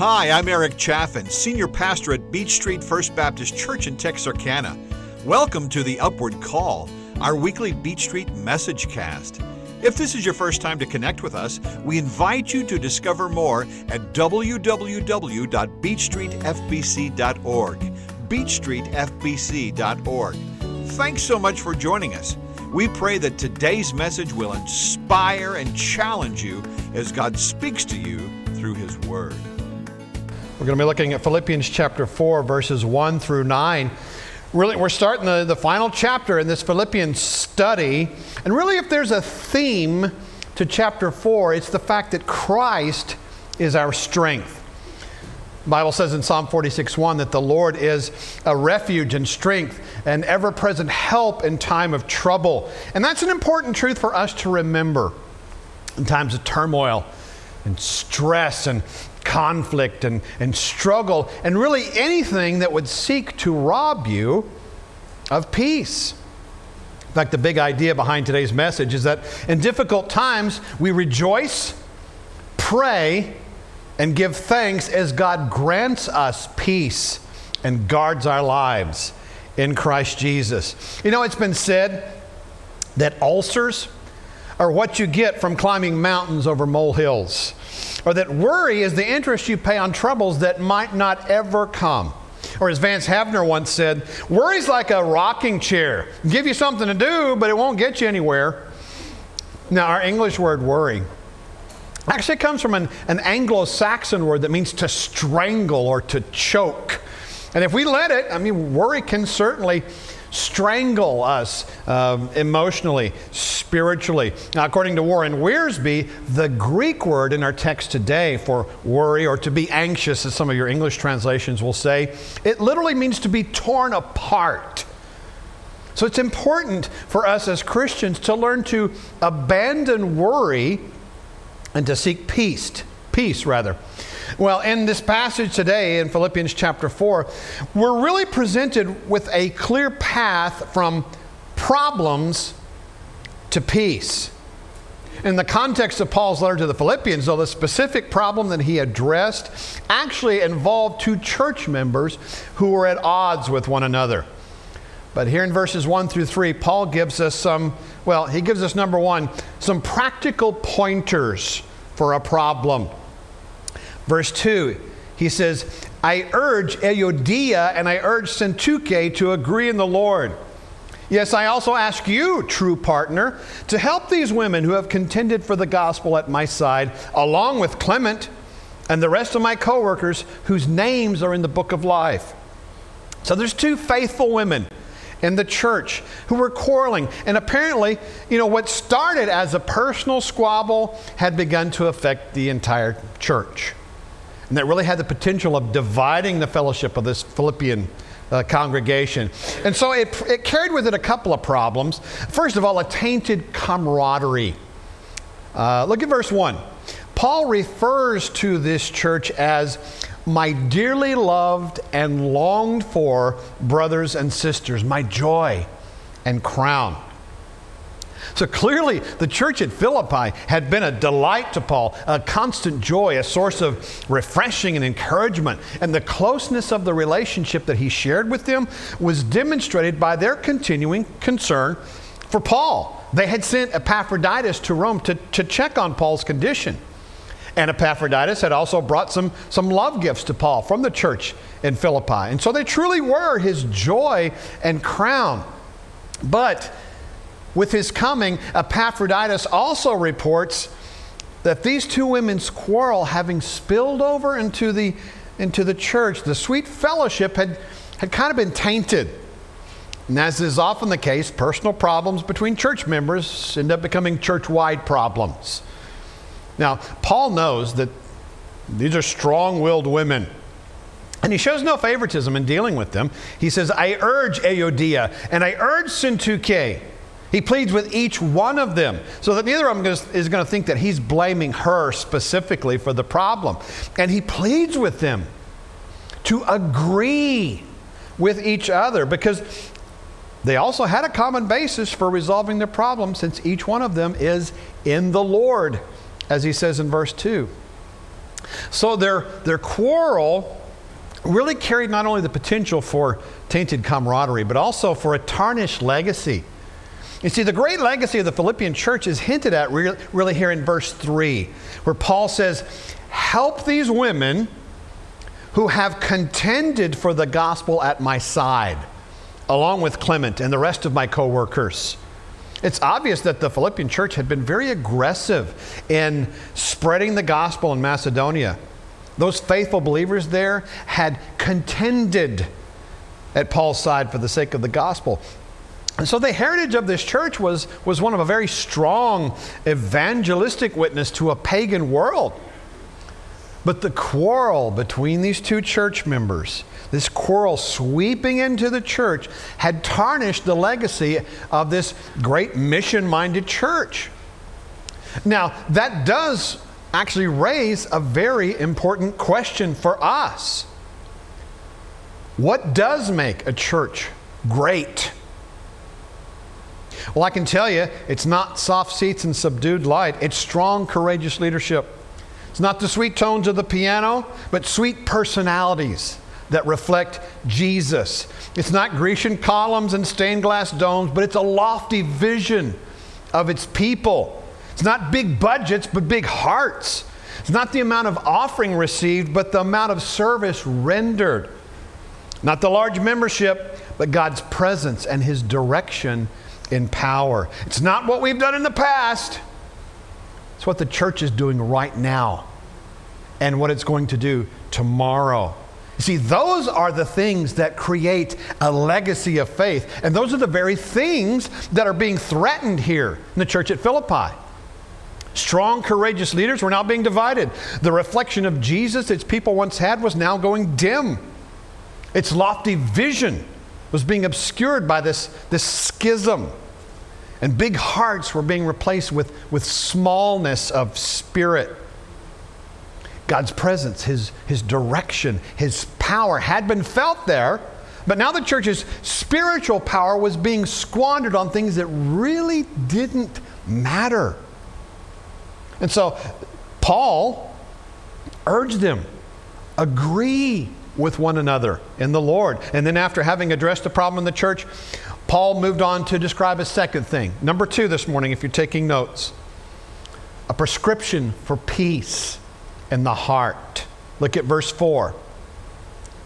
Hi, I'm Eric Chaffin, Senior Pastor at Beech Street First Baptist Church in Texarkana. Welcome to the Upward Call, our weekly Beech Street message cast. If this is your first time to connect with us, we invite you to discover more at www.beechstreetfbc.org. beechstreetfbc.org. Thanks so much for joining us. We pray that today's message will inspire and challenge you as God speaks to you through His Word. We're going to be looking at Philippians chapter 4, verses 1 through 9. Really, we're starting the, the final chapter in this Philippians study. And really, if there's a theme to chapter 4, it's the fact that Christ is our strength. The Bible says in Psalm 46 1 that the Lord is a refuge and strength and ever present help in time of trouble. And that's an important truth for us to remember in times of turmoil and stress and conflict and, and struggle, and really anything that would seek to rob you of peace. In fact, the big idea behind today's message is that in difficult times, we rejoice, pray, and give thanks as God grants us peace and guards our lives in Christ Jesus. You know, it's been said that ulcers are what you get from climbing mountains over molehills or that worry is the interest you pay on troubles that might not ever come. Or as Vance Havner once said, worry's like a rocking chair. Give you something to do, but it won't get you anywhere. Now, our English word worry actually comes from an, an Anglo Saxon word that means to strangle or to choke. And if we let it, I mean, worry can certainly strangle us um, emotionally, spiritually. Now, according to Warren Wiersbe, the Greek word in our text today for worry or to be anxious, as some of your English translations will say, it literally means to be torn apart. So it's important for us as Christians to learn to abandon worry and to seek peace, peace rather. Well, in this passage today in Philippians chapter 4, we're really presented with a clear path from problems to peace. In the context of Paul's letter to the Philippians, though, the specific problem that he addressed actually involved two church members who were at odds with one another. But here in verses 1 through 3, Paul gives us some, well, he gives us number one, some practical pointers for a problem. Verse 2, he says, I urge Euodia and I urge Syntyche to agree in the Lord. Yes, I also ask you, true partner, to help these women who have contended for the gospel at my side, along with Clement and the rest of my co-workers whose names are in the book of life. So there's two faithful women in the church who were quarreling. And apparently, you know, what started as a personal squabble had begun to affect the entire church and that really had the potential of dividing the fellowship of this Philippian uh, congregation. And so it, it carried with it a couple of problems. First of all, a tainted camaraderie. Uh, look at verse 1. Paul refers to this church as my dearly loved and longed for brothers and sisters, my joy and crown. So clearly, the church at Philippi had been a delight to Paul, a constant joy, a source of refreshing and encouragement. And the closeness of the relationship that he shared with them was demonstrated by their continuing concern for Paul. They had sent Epaphroditus to Rome to, to check on Paul's condition. And Epaphroditus had also brought some, some love gifts to Paul from the church in Philippi. And so they truly were his joy and crown. But with his coming, Epaphroditus also reports that these two women's quarrel, having spilled over into the, into the church, the sweet fellowship had, had kind of been tainted. And as is often the case, personal problems between church members end up becoming church wide problems. Now, Paul knows that these are strong willed women. And he shows no favoritism in dealing with them. He says, I urge Euodia and I urge Syntyche he pleads with each one of them so that neither of them is going to think that he's blaming her specifically for the problem. And he pleads with them to agree with each other because they also had a common basis for resolving their problem since each one of them is in the Lord, as he says in verse 2. So their, their quarrel really carried not only the potential for tainted camaraderie, but also for a tarnished legacy. You see, the great legacy of the Philippian church is hinted at re- really here in verse 3, where Paul says, Help these women who have contended for the gospel at my side, along with Clement and the rest of my co workers. It's obvious that the Philippian church had been very aggressive in spreading the gospel in Macedonia. Those faithful believers there had contended at Paul's side for the sake of the gospel. And so the heritage of this church was, was one of a very strong evangelistic witness to a pagan world. But the quarrel between these two church members, this quarrel sweeping into the church, had tarnished the legacy of this great mission minded church. Now, that does actually raise a very important question for us. What does make a church great? Well, I can tell you, it's not soft seats and subdued light, it's strong, courageous leadership. It's not the sweet tones of the piano, but sweet personalities that reflect Jesus. It's not Grecian columns and stained glass domes, but it's a lofty vision of its people. It's not big budgets, but big hearts. It's not the amount of offering received, but the amount of service rendered. Not the large membership, but God's presence and His direction in power. It's not what we've done in the past, it's what the church is doing right now and what it's going to do tomorrow. You see, those are the things that create a legacy of faith. And those are the very things that are being threatened here in the church at Philippi. Strong, courageous leaders were now being divided. The reflection of Jesus its people once had was now going dim. Its lofty vision was being obscured by this, this schism. And big hearts were being replaced with, with smallness of spirit. God's presence, his, his direction, his power had been felt there, but now the church's spiritual power was being squandered on things that really didn't matter. And so Paul urged them agree with one another in the Lord. And then, after having addressed the problem in the church, Paul moved on to describe a second thing. Number two this morning, if you're taking notes a prescription for peace in the heart. Look at verse 4.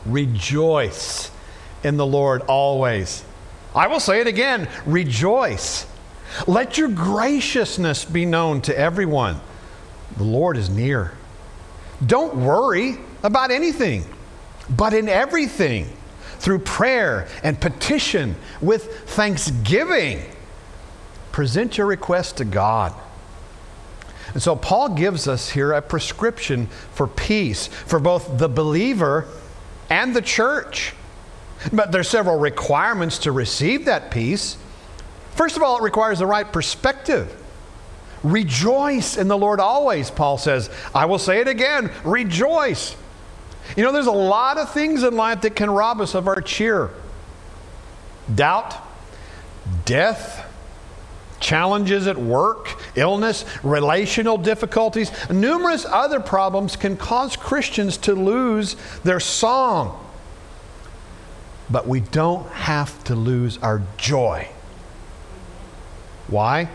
Rejoice in the Lord always. I will say it again rejoice. Let your graciousness be known to everyone. The Lord is near. Don't worry about anything but in everything, through prayer and petition with thanksgiving, present your request to God. And so Paul gives us here a prescription for peace for both the believer and the church. But there's several requirements to receive that peace. First of all, it requires the right perspective. Rejoice in the Lord always, Paul says. I will say it again rejoice. You know, there's a lot of things in life that can rob us of our cheer doubt, death, challenges at work, illness, relational difficulties, numerous other problems can cause Christians to lose their song. But we don't have to lose our joy. Why?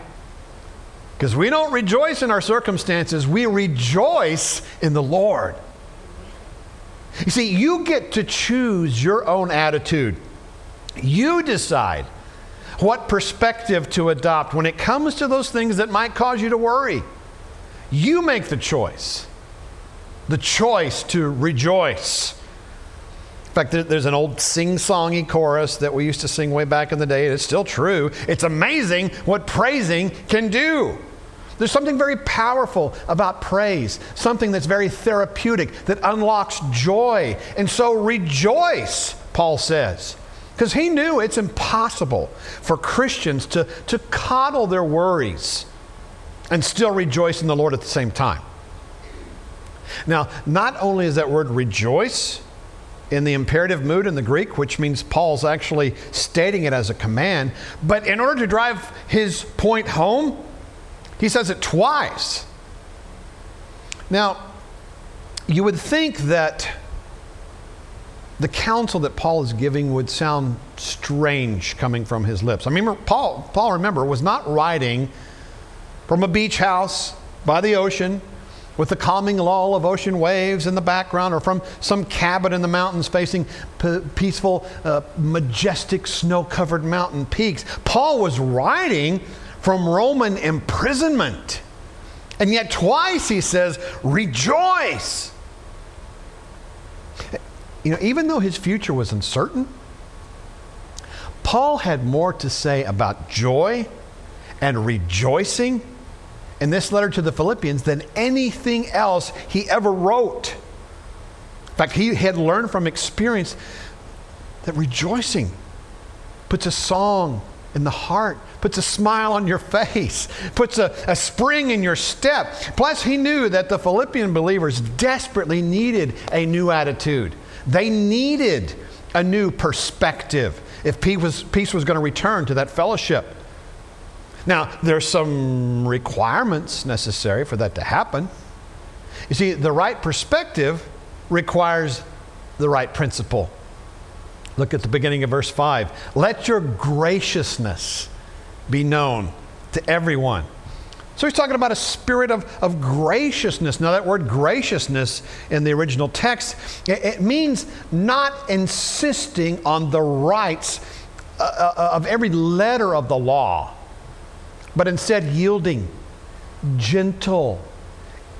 Because we don't rejoice in our circumstances, we rejoice in the Lord. You see, you get to choose your own attitude. You decide what perspective to adopt when it comes to those things that might cause you to worry. You make the choice. The choice to rejoice. In fact, there's an old sing songy chorus that we used to sing way back in the day, and it's still true. It's amazing what praising can do. There's something very powerful about praise, something that's very therapeutic, that unlocks joy. And so rejoice, Paul says. Because he knew it's impossible for Christians to, to coddle their worries and still rejoice in the Lord at the same time. Now, not only is that word rejoice in the imperative mood in the Greek, which means Paul's actually stating it as a command, but in order to drive his point home, he says it twice. Now, you would think that the counsel that Paul is giving would sound strange coming from his lips. I mean, Paul, Paul, remember, was not writing from a beach house by the ocean with the calming lull of ocean waves in the background or from some cabin in the mountains facing p- peaceful, uh, majestic, snow covered mountain peaks. Paul was writing from Roman imprisonment. And yet, twice he says, Rejoice! You know, even though his future was uncertain, Paul had more to say about joy and rejoicing in this letter to the Philippians than anything else he ever wrote. In fact, he had learned from experience that rejoicing puts a song in the heart, puts a smile on your face, puts a, a spring in your step. Plus, he knew that the Philippian believers desperately needed a new attitude. They needed a new perspective if peace was, peace was going to return to that fellowship. Now, there's some requirements necessary for that to happen. You see, the right perspective requires the right principle. Look at the beginning of verse 5. Let your graciousness be known to everyone. So he's talking about a spirit of, of graciousness. Now, that word graciousness in the original text, it, it means not insisting on the rights uh, uh, of every letter of the law, but instead yielding, gentle,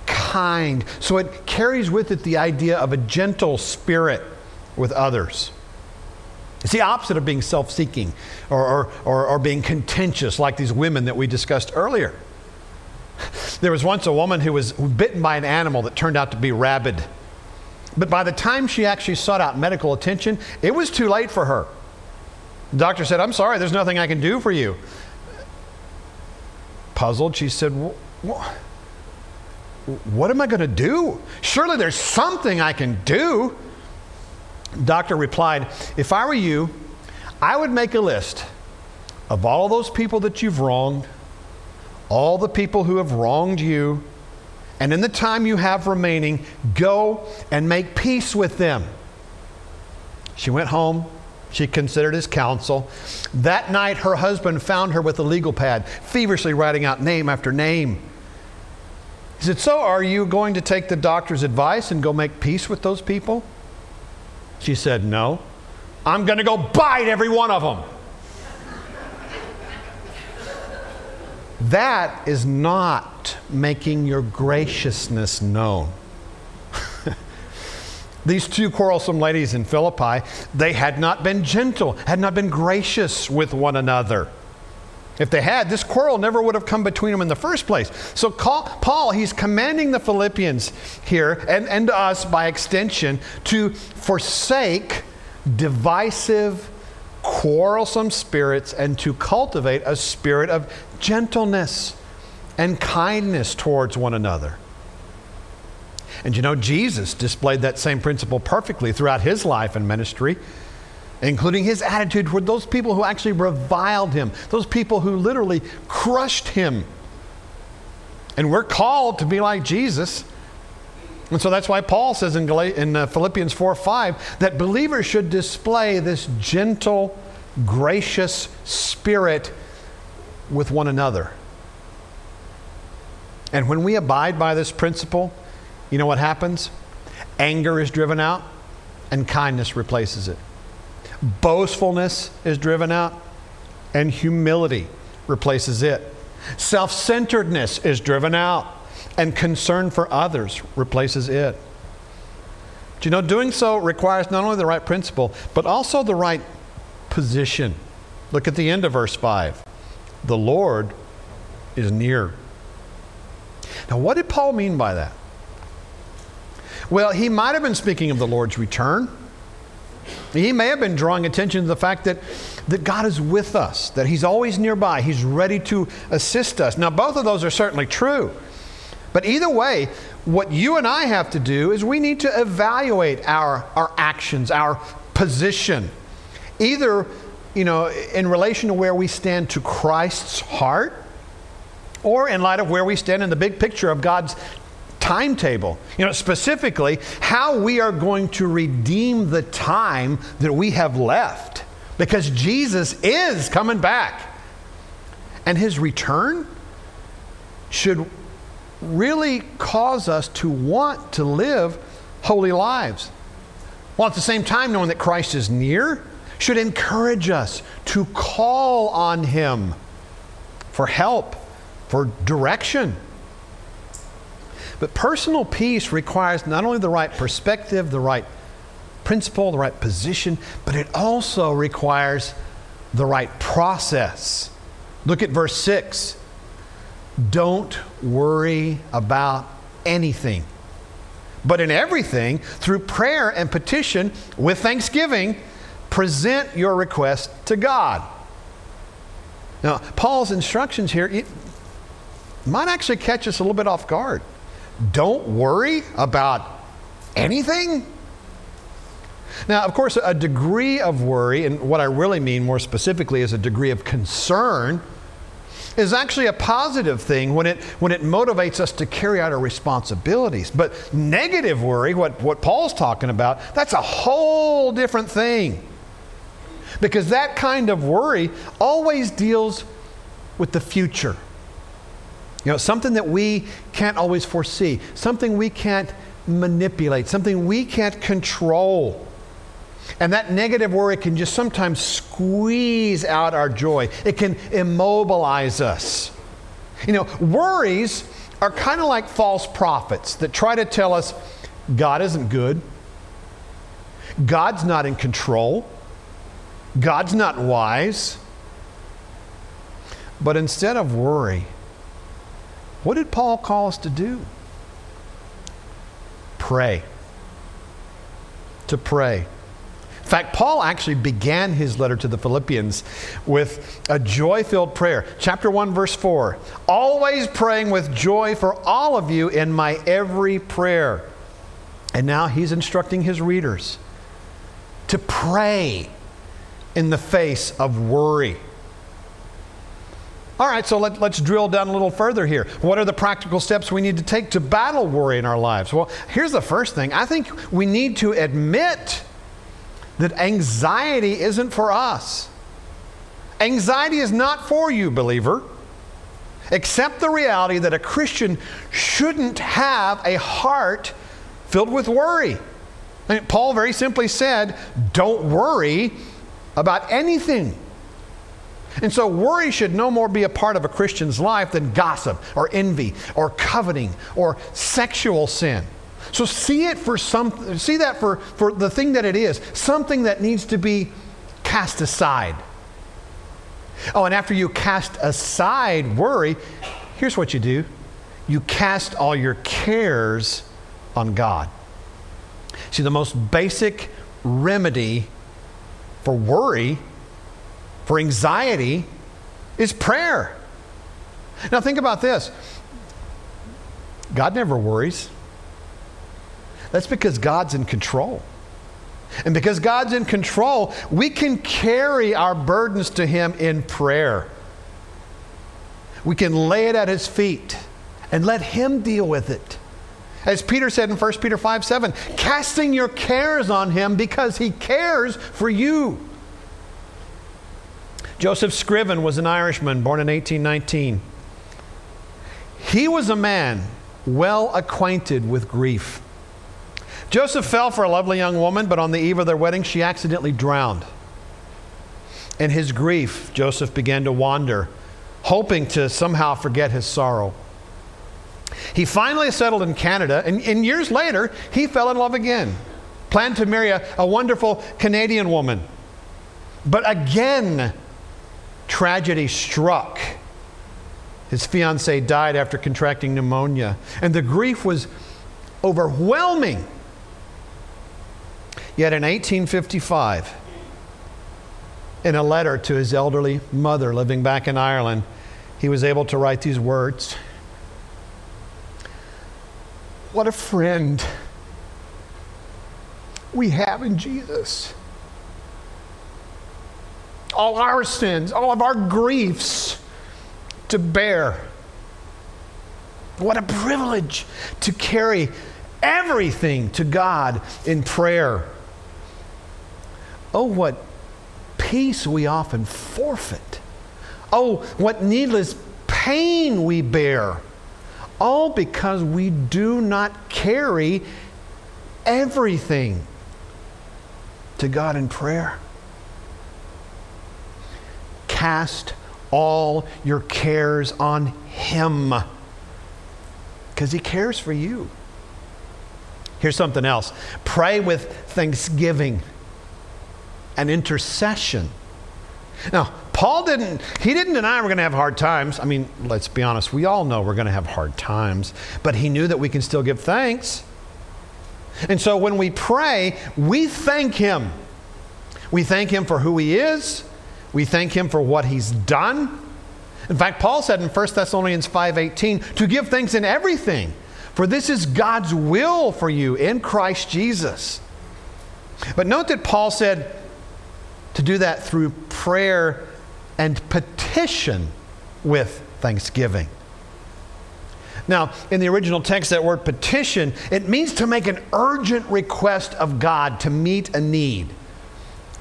kind. So it carries with it the idea of a gentle spirit with others. It's the opposite of being self seeking or, or, or, or being contentious, like these women that we discussed earlier. There was once a woman who was bitten by an animal that turned out to be rabid. But by the time she actually sought out medical attention, it was too late for her. The doctor said, I'm sorry, there's nothing I can do for you. Puzzled, she said, What am I going to do? Surely there's something I can do. Doctor replied, If I were you, I would make a list of all those people that you've wronged all the people who have wronged you, and in the time you have remaining, go and make peace with them. She went home. She considered his counsel. That night, her husband found her with a legal pad, feverishly writing out name after name. He said, So, are you going to take the doctor's advice and go make peace with those people? She said, No. I'm going to go bite every one of them. That is not making your graciousness known. These two quarrelsome ladies in Philippi, they had not been gentle, had not been gracious with one another. If they had, this quarrel never would have come between them in the first place. So Paul, he's commanding the Philippians here, and, and us by extension, to forsake divisive, quarrelsome spirits and to cultivate a spirit of gentleness and kindness towards one another. And you know, Jesus displayed that same principle perfectly throughout his life and ministry, including his attitude toward those people who actually reviled him, those people who literally crushed him. And we're called to be like Jesus. And so that's why Paul says in, Gal- in uh, Philippians 4 5 that believers should display this gentle, gracious spirit with one another. And when we abide by this principle, you know what happens? Anger is driven out and kindness replaces it. Boastfulness is driven out and humility replaces it. Self centeredness is driven out and concern for others replaces it. Do you know, doing so requires not only the right principle, but also the right position. Look at the end of verse 5 the Lord is near. Now, what did Paul mean by that? Well, he might have been speaking of the Lord's return. He may have been drawing attention to the fact that, that God is with us, that He's always nearby, He's ready to assist us. Now, both of those are certainly true. But either way, what you and I have to do is we need to evaluate our, our actions, our position. Either you know, in relation to where we stand to Christ's heart, or in light of where we stand in the big picture of God's timetable. You know, specifically, how we are going to redeem the time that we have left. Because Jesus is coming back. And his return should really cause us to want to live holy lives. While at the same time, knowing that Christ is near should encourage us to call on him for help, for direction. But personal peace requires not only the right perspective, the right principle, the right position, but it also requires the right process. Look at verse 6. Don't worry about anything, but in everything, through prayer and petition with thanksgiving, present your request to God. Now, Paul's instructions here might actually catch us a little bit off guard. Don't worry about anything. Now, of course, a degree of worry, and what I really mean more specifically is a degree of concern, is actually a positive thing when it, when it motivates us to carry out our responsibilities. But negative worry, what, what Paul's talking about, that's a whole different thing. Because that kind of worry always deals with the future. You know, something that we can't always foresee, something we can't manipulate, something we can't control. And that negative worry can just sometimes squeeze out our joy. It can immobilize us. You know, worries are kind of like false prophets that try to tell us God isn't good, God's not in control, God's not wise. But instead of worry, what did Paul call us to do? Pray. To pray. In fact, Paul actually began his letter to the Philippians with a joy filled prayer. Chapter 1, verse 4 Always praying with joy for all of you in my every prayer. And now he's instructing his readers to pray in the face of worry. All right, so let, us drill down a little further here. What are the practical steps we need to take to battle worry in our lives? Well, here's the first thing I think we need to admit that anxiety isn't for us. Anxiety is not for you, believer. Accept the reality that a Christian shouldn't have a heart filled with worry. I mean, Paul very simply said, Don't worry about anything. And so, worry should no more be a part of a Christian's life than gossip or envy or coveting or sexual sin. So, see it for some, see that for, for the thing that it is something that needs to be cast aside. Oh, and after you cast aside worry, here's what you do you cast all your cares on God. See, the most basic remedy for worry for anxiety is prayer. Now, think about this God never worries. That's because God's in control. And because God's in control, we can carry our burdens to Him in prayer. We can lay it at His feet and let Him deal with it. As Peter said in 1 Peter 5 7, casting your cares on Him because He cares for you. Joseph Scriven was an Irishman born in 1819. He was a man well acquainted with grief. Joseph fell for a lovely young woman, but on the eve of their wedding, she accidentally drowned. In his grief, Joseph began to wander, hoping to somehow forget his sorrow. He finally settled in Canada, and, and years later, he fell in love again, planned to marry a, a wonderful Canadian woman. But again, tragedy struck. His fiancee died after contracting pneumonia, and the grief was overwhelming. Yet in 1855, in a letter to his elderly mother living back in Ireland, he was able to write these words What a friend we have in Jesus all our sins, all of our griefs to bear. What a privilege to carry everything to God in prayer. Oh, what peace we often forfeit. Oh, what needless pain we bear. All because we do not carry everything to God in prayer. Cast all your cares on Him because He cares for you. Here's something else pray with thanksgiving and intercession. Now, Paul didn't, he didn't deny we're going to have hard times. I mean, let's be honest, we all know we're going to have hard times, but he knew that we can still give thanks. And so when we pray, we thank him. We thank him for who he is. We thank him for what he's done. In fact, Paul said in 1 Thessalonians 5:18 to give thanks in everything, for this is God's will for you in Christ Jesus. But note that Paul said to do that through prayer and petition with thanksgiving. Now, in the original text, that word petition, it means to make an urgent request of God to meet a need.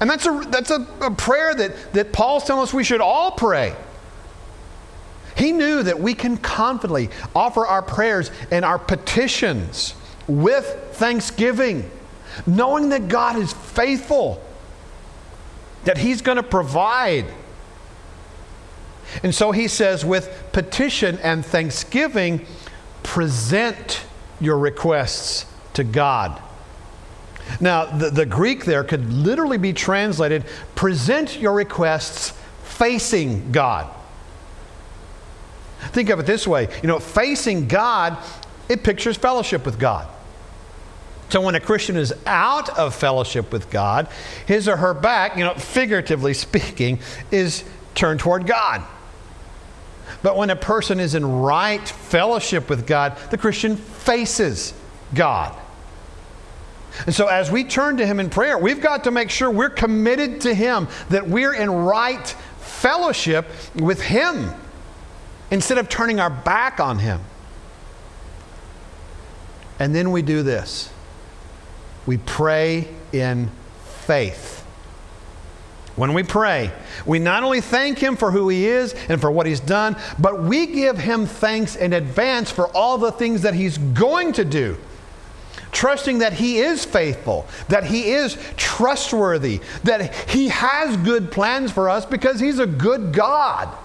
And that's a, that's a, a prayer that, that Paul's telling us we should all pray. He knew that we can confidently offer our prayers and our petitions with thanksgiving, knowing that God is faithful, that He's going to provide. And so he says, with petition and thanksgiving, present your requests to God. Now, the, the Greek there could literally be translated present your requests facing God. Think of it this way you know, facing God, it pictures fellowship with God. So when a Christian is out of fellowship with God, his or her back, you know, figuratively speaking, is turned toward God. But when a person is in right fellowship with God, the Christian faces God. And so, as we turn to Him in prayer, we've got to make sure we're committed to Him, that we're in right fellowship with Him instead of turning our back on Him. And then we do this we pray in faith. When we pray, we not only thank Him for who He is and for what He's done, but we give Him thanks in advance for all the things that He's going to do trusting that He is faithful, that He is trustworthy, that He has good plans for us because He's a good God.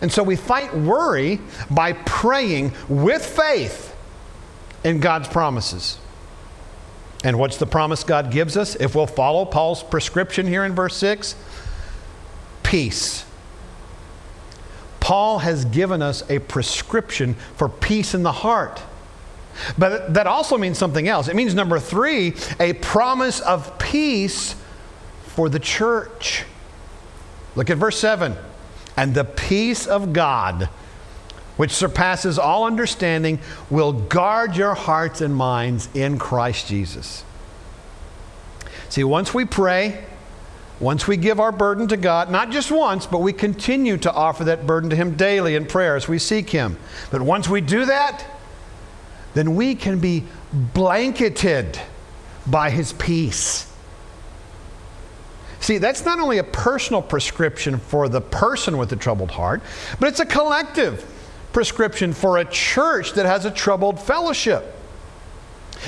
And so we fight worry by praying with faith in God's promises. And what's the promise God gives us if we'll follow Paul's prescription here in verse 6? Peace. Paul has given us a prescription for peace in the heart. But that also means something else. It means, number three, a promise of peace for the church. Look at verse 7. And the peace of God, which surpasses all understanding, will guard your hearts and minds in Christ Jesus. See, once we pray, once we give our burden to God, not just once, but we continue to offer that burden to Him daily in prayer as we seek Him. But once we do that, then we can be blanketed by His peace. See, that's not only a personal prescription for the person with a troubled heart, but it's a collective prescription for a church that has a troubled fellowship.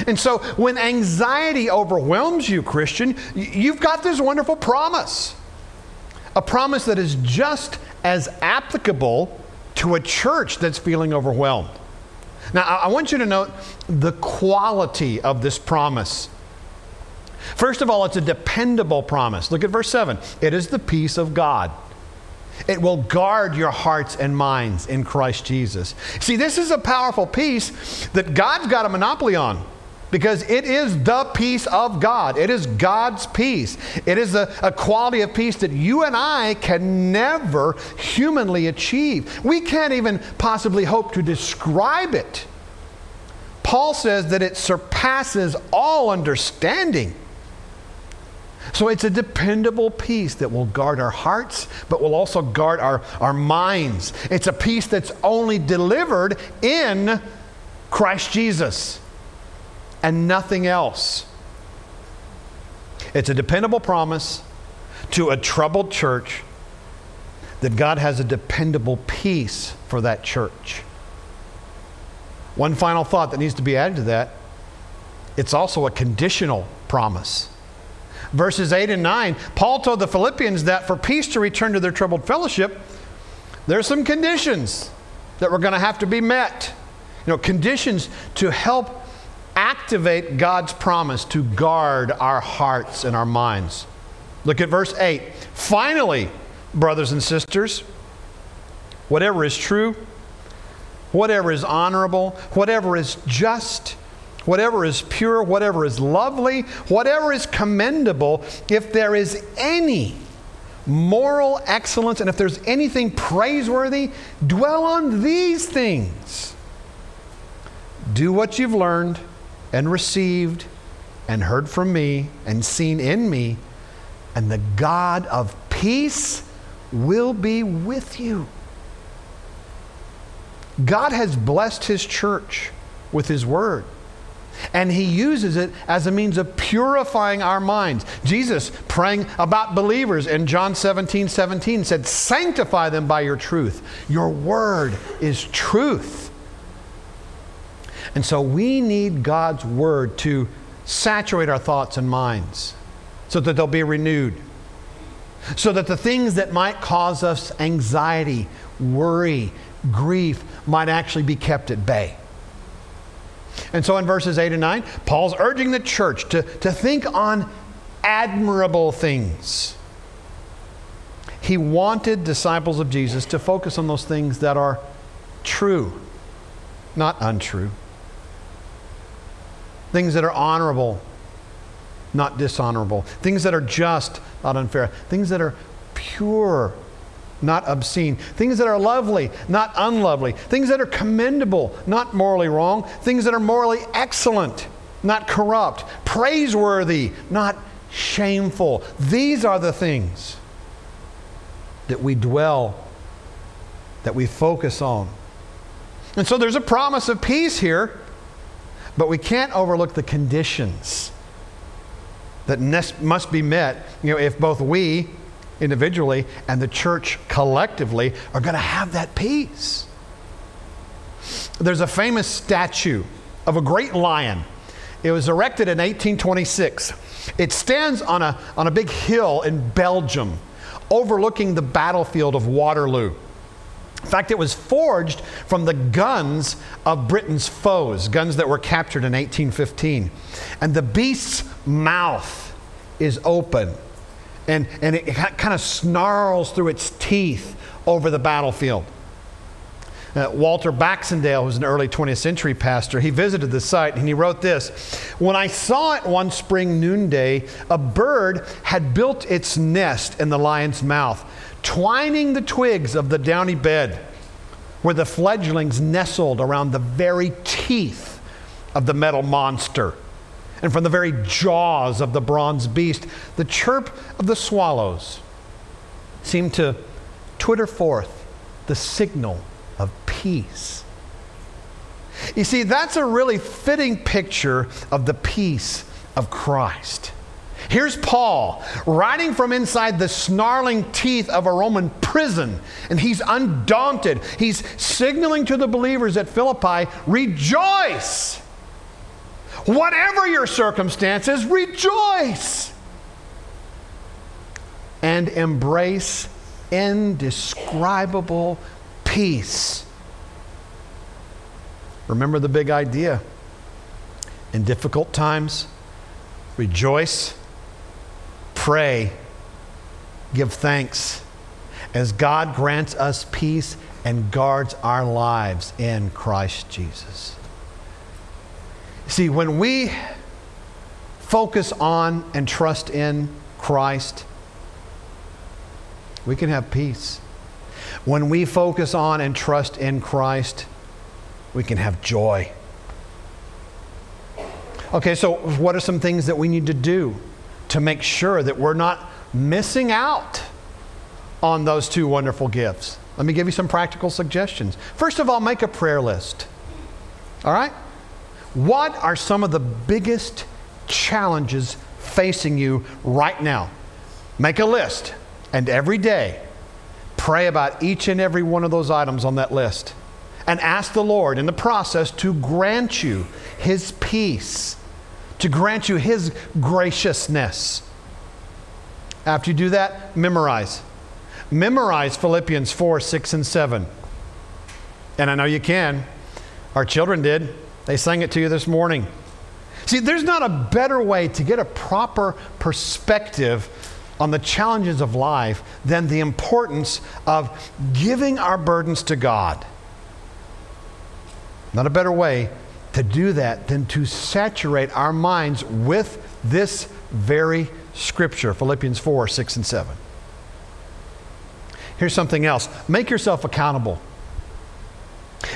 And so when anxiety overwhelms you, Christian, you've got this wonderful promise. A promise that is just as applicable to a church that's feeling overwhelmed. Now, I want you to note the quality of this promise. First of all, it's a dependable promise. Look at verse 7. It is the peace of God. It will guard your hearts and minds in Christ Jesus. See, this is a powerful peace that God's got a monopoly on because it is the peace of God. It is God's peace. It is a, a, quality of peace that you and I can never humanly achieve. We can't even possibly hope to describe it. Paul says that it surpasses all understanding. So it's a dependable peace that will guard our hearts, but will also guard our, our minds. It's a peace that's only delivered in Christ Jesus and nothing else. It's a dependable promise to a troubled church that God has a dependable peace for that church. One final thought that needs to be added to that it's also a conditional promise. Verses 8 and 9, Paul told the Philippians that for peace to return to their troubled fellowship, there's some conditions that were going to have to be met. You know, conditions to help activate God's promise to guard our hearts and our minds. Look at verse 8. Finally, brothers and sisters, whatever is true, whatever is honorable, whatever is just, whatever is pure, whatever is lovely, whatever is commendable, if there is any moral excellence and if there's anything praiseworthy, dwell on these things. Do what you've learned and received and heard from me and seen in me, and the God of peace will be with you. God has blessed his church with his word. And he uses it as a means of purifying our minds. Jesus, praying about believers in John 17 17, said, Sanctify them by your truth. Your word is truth. And so we need God's word to saturate our thoughts and minds so that they'll be renewed. So that the things that might cause us anxiety, worry, grief might actually be kept at bay. And so in verses 8 and 9, Paul's urging the church to, to think on admirable things. He wanted disciples of Jesus to focus on those things that are true, not untrue. Things that are honorable, not dishonorable. Things that are just, not unfair. Things that are pure, not obscene. Things that are lovely, not unlovely. Things that are commendable, not morally wrong. Things that are morally excellent, not corrupt. Praiseworthy, not shameful. These are the things that we dwell, that we focus on. And so there's a promise of peace here, but we can't overlook the conditions that must be met you know, if both we individually and the church collectively are going to have that peace. There's a famous statue of a great lion. It was erected in 1826. It stands on a, on a big hill in Belgium, overlooking the battlefield of Waterloo. In fact, it was forged from the guns of Britain's foes, guns that were captured in 1815. And the beast's mouth is open and, and it kind of snarls through its teeth over the battlefield. Uh, Walter Baxendale, who's an early 20th century pastor, he visited the site and he wrote this When I saw it one spring noonday, a bird had built its nest in the lion's mouth, twining the twigs of the downy bed where the fledglings nestled around the very teeth of the metal monster and from the very jaws of the bronze beast, the chirp of the swallows seemed to twitter forth the signal of peace. You see, that's a really fitting picture of the peace of Christ. Here's Paul riding from inside the snarling teeth of a Roman prison, and he's undaunted. He's signaling to the believers at Philippi, Rejoice! Whatever your circumstances, rejoice and embrace indescribable peace. Remember the big idea. In difficult times, rejoice, pray, give thanks as God grants us peace and guards our lives in Christ Jesus. See, when we focus on and trust in Christ, we can have peace. When we focus on and trust in Christ, we can have joy. Okay, so what are some things that we need to do to make sure that we're not missing out on those two wonderful gifts. Let me give you some practical suggestions. First of all, make a prayer list. All right? What are some of the biggest challenges facing you right now? Make a list, and every day, pray about each and every one of those items on that list. And ask the Lord in the process to grant you His peace, to grant you His graciousness. After you do that, memorize. Memorize Philippians 4, 6, and 7. And I know you can. Our children did. They sang it to you this morning. See, there's not a better way to get a proper perspective on the challenges of life than the importance of giving our burdens to God. Not a better way to do that than to saturate our minds with this very scripture Philippians 4 6 and 7. Here's something else make yourself accountable.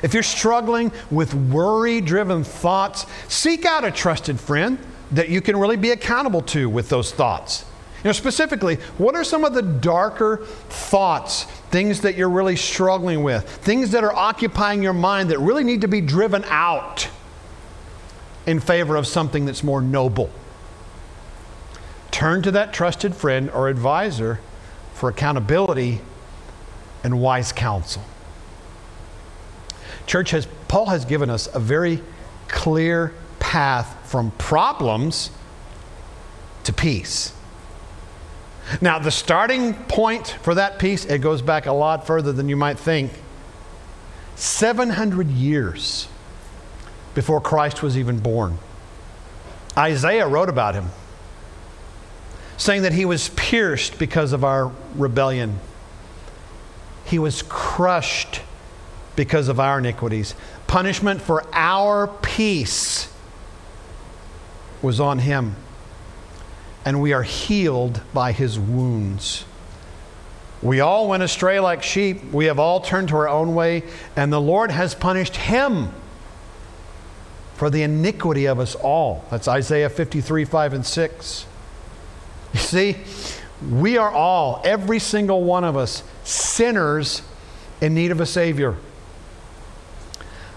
If you're struggling with worry driven thoughts, seek out a trusted friend that you can really be accountable to with those thoughts. You know, specifically, what are some of the darker thoughts, things that you're really struggling with, things that are occupying your mind that really need to be driven out in favor of something that's more noble? Turn to that trusted friend or advisor for accountability and wise counsel. Church has, Paul has given us a very clear path from problems to peace. Now, the starting point for that peace, it goes back a lot further than you might think. 700 years before Christ was even born. Isaiah wrote about him, saying that he was pierced because of our rebellion, he was crushed because of our iniquities. Punishment for our peace was on him, and we are healed by his wounds. We all went astray like sheep. We have all turned to our own way, and the Lord has punished him for the iniquity of us all. That's Isaiah 53, 5, and 6. You see, we are all, every single one of us, sinners in need of a Savior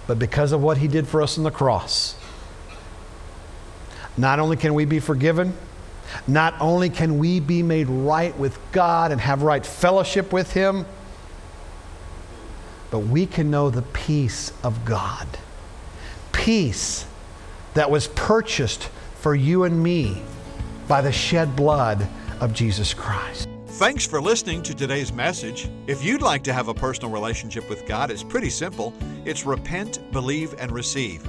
but because of what he did for us on the cross. Not only can we be forgiven, not only can we be made right with God and have right fellowship with him, but we can know the peace of God. Peace that was purchased for you and me by the shed blood of Jesus Christ. Thanks for listening to today's message. If you'd like to have a personal relationship with God, it's pretty simple. It's repent, believe, and receive.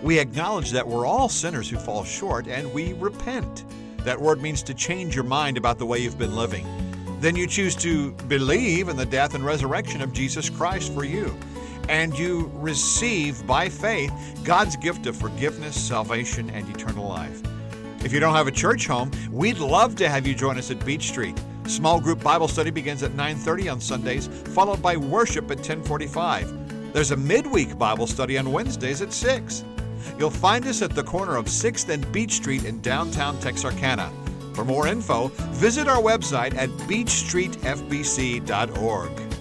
We acknowledge that we're all sinners who fall short, and we repent. That word means to change your mind about the way you've been living. Then you choose to believe in the death and resurrection of Jesus Christ for you. And you receive by faith God's gift of forgiveness, salvation, and eternal life. If you don't have a church home, we'd love to have you join us at Beech Street. Small group Bible study begins at 9:30 on Sundays, followed by worship at 10:45. There's a midweek Bible study on Wednesdays at 6. You'll find us at the corner of 6th and Beech Street in downtown Texarkana. For more info, visit our website at beechstreetfbc.org.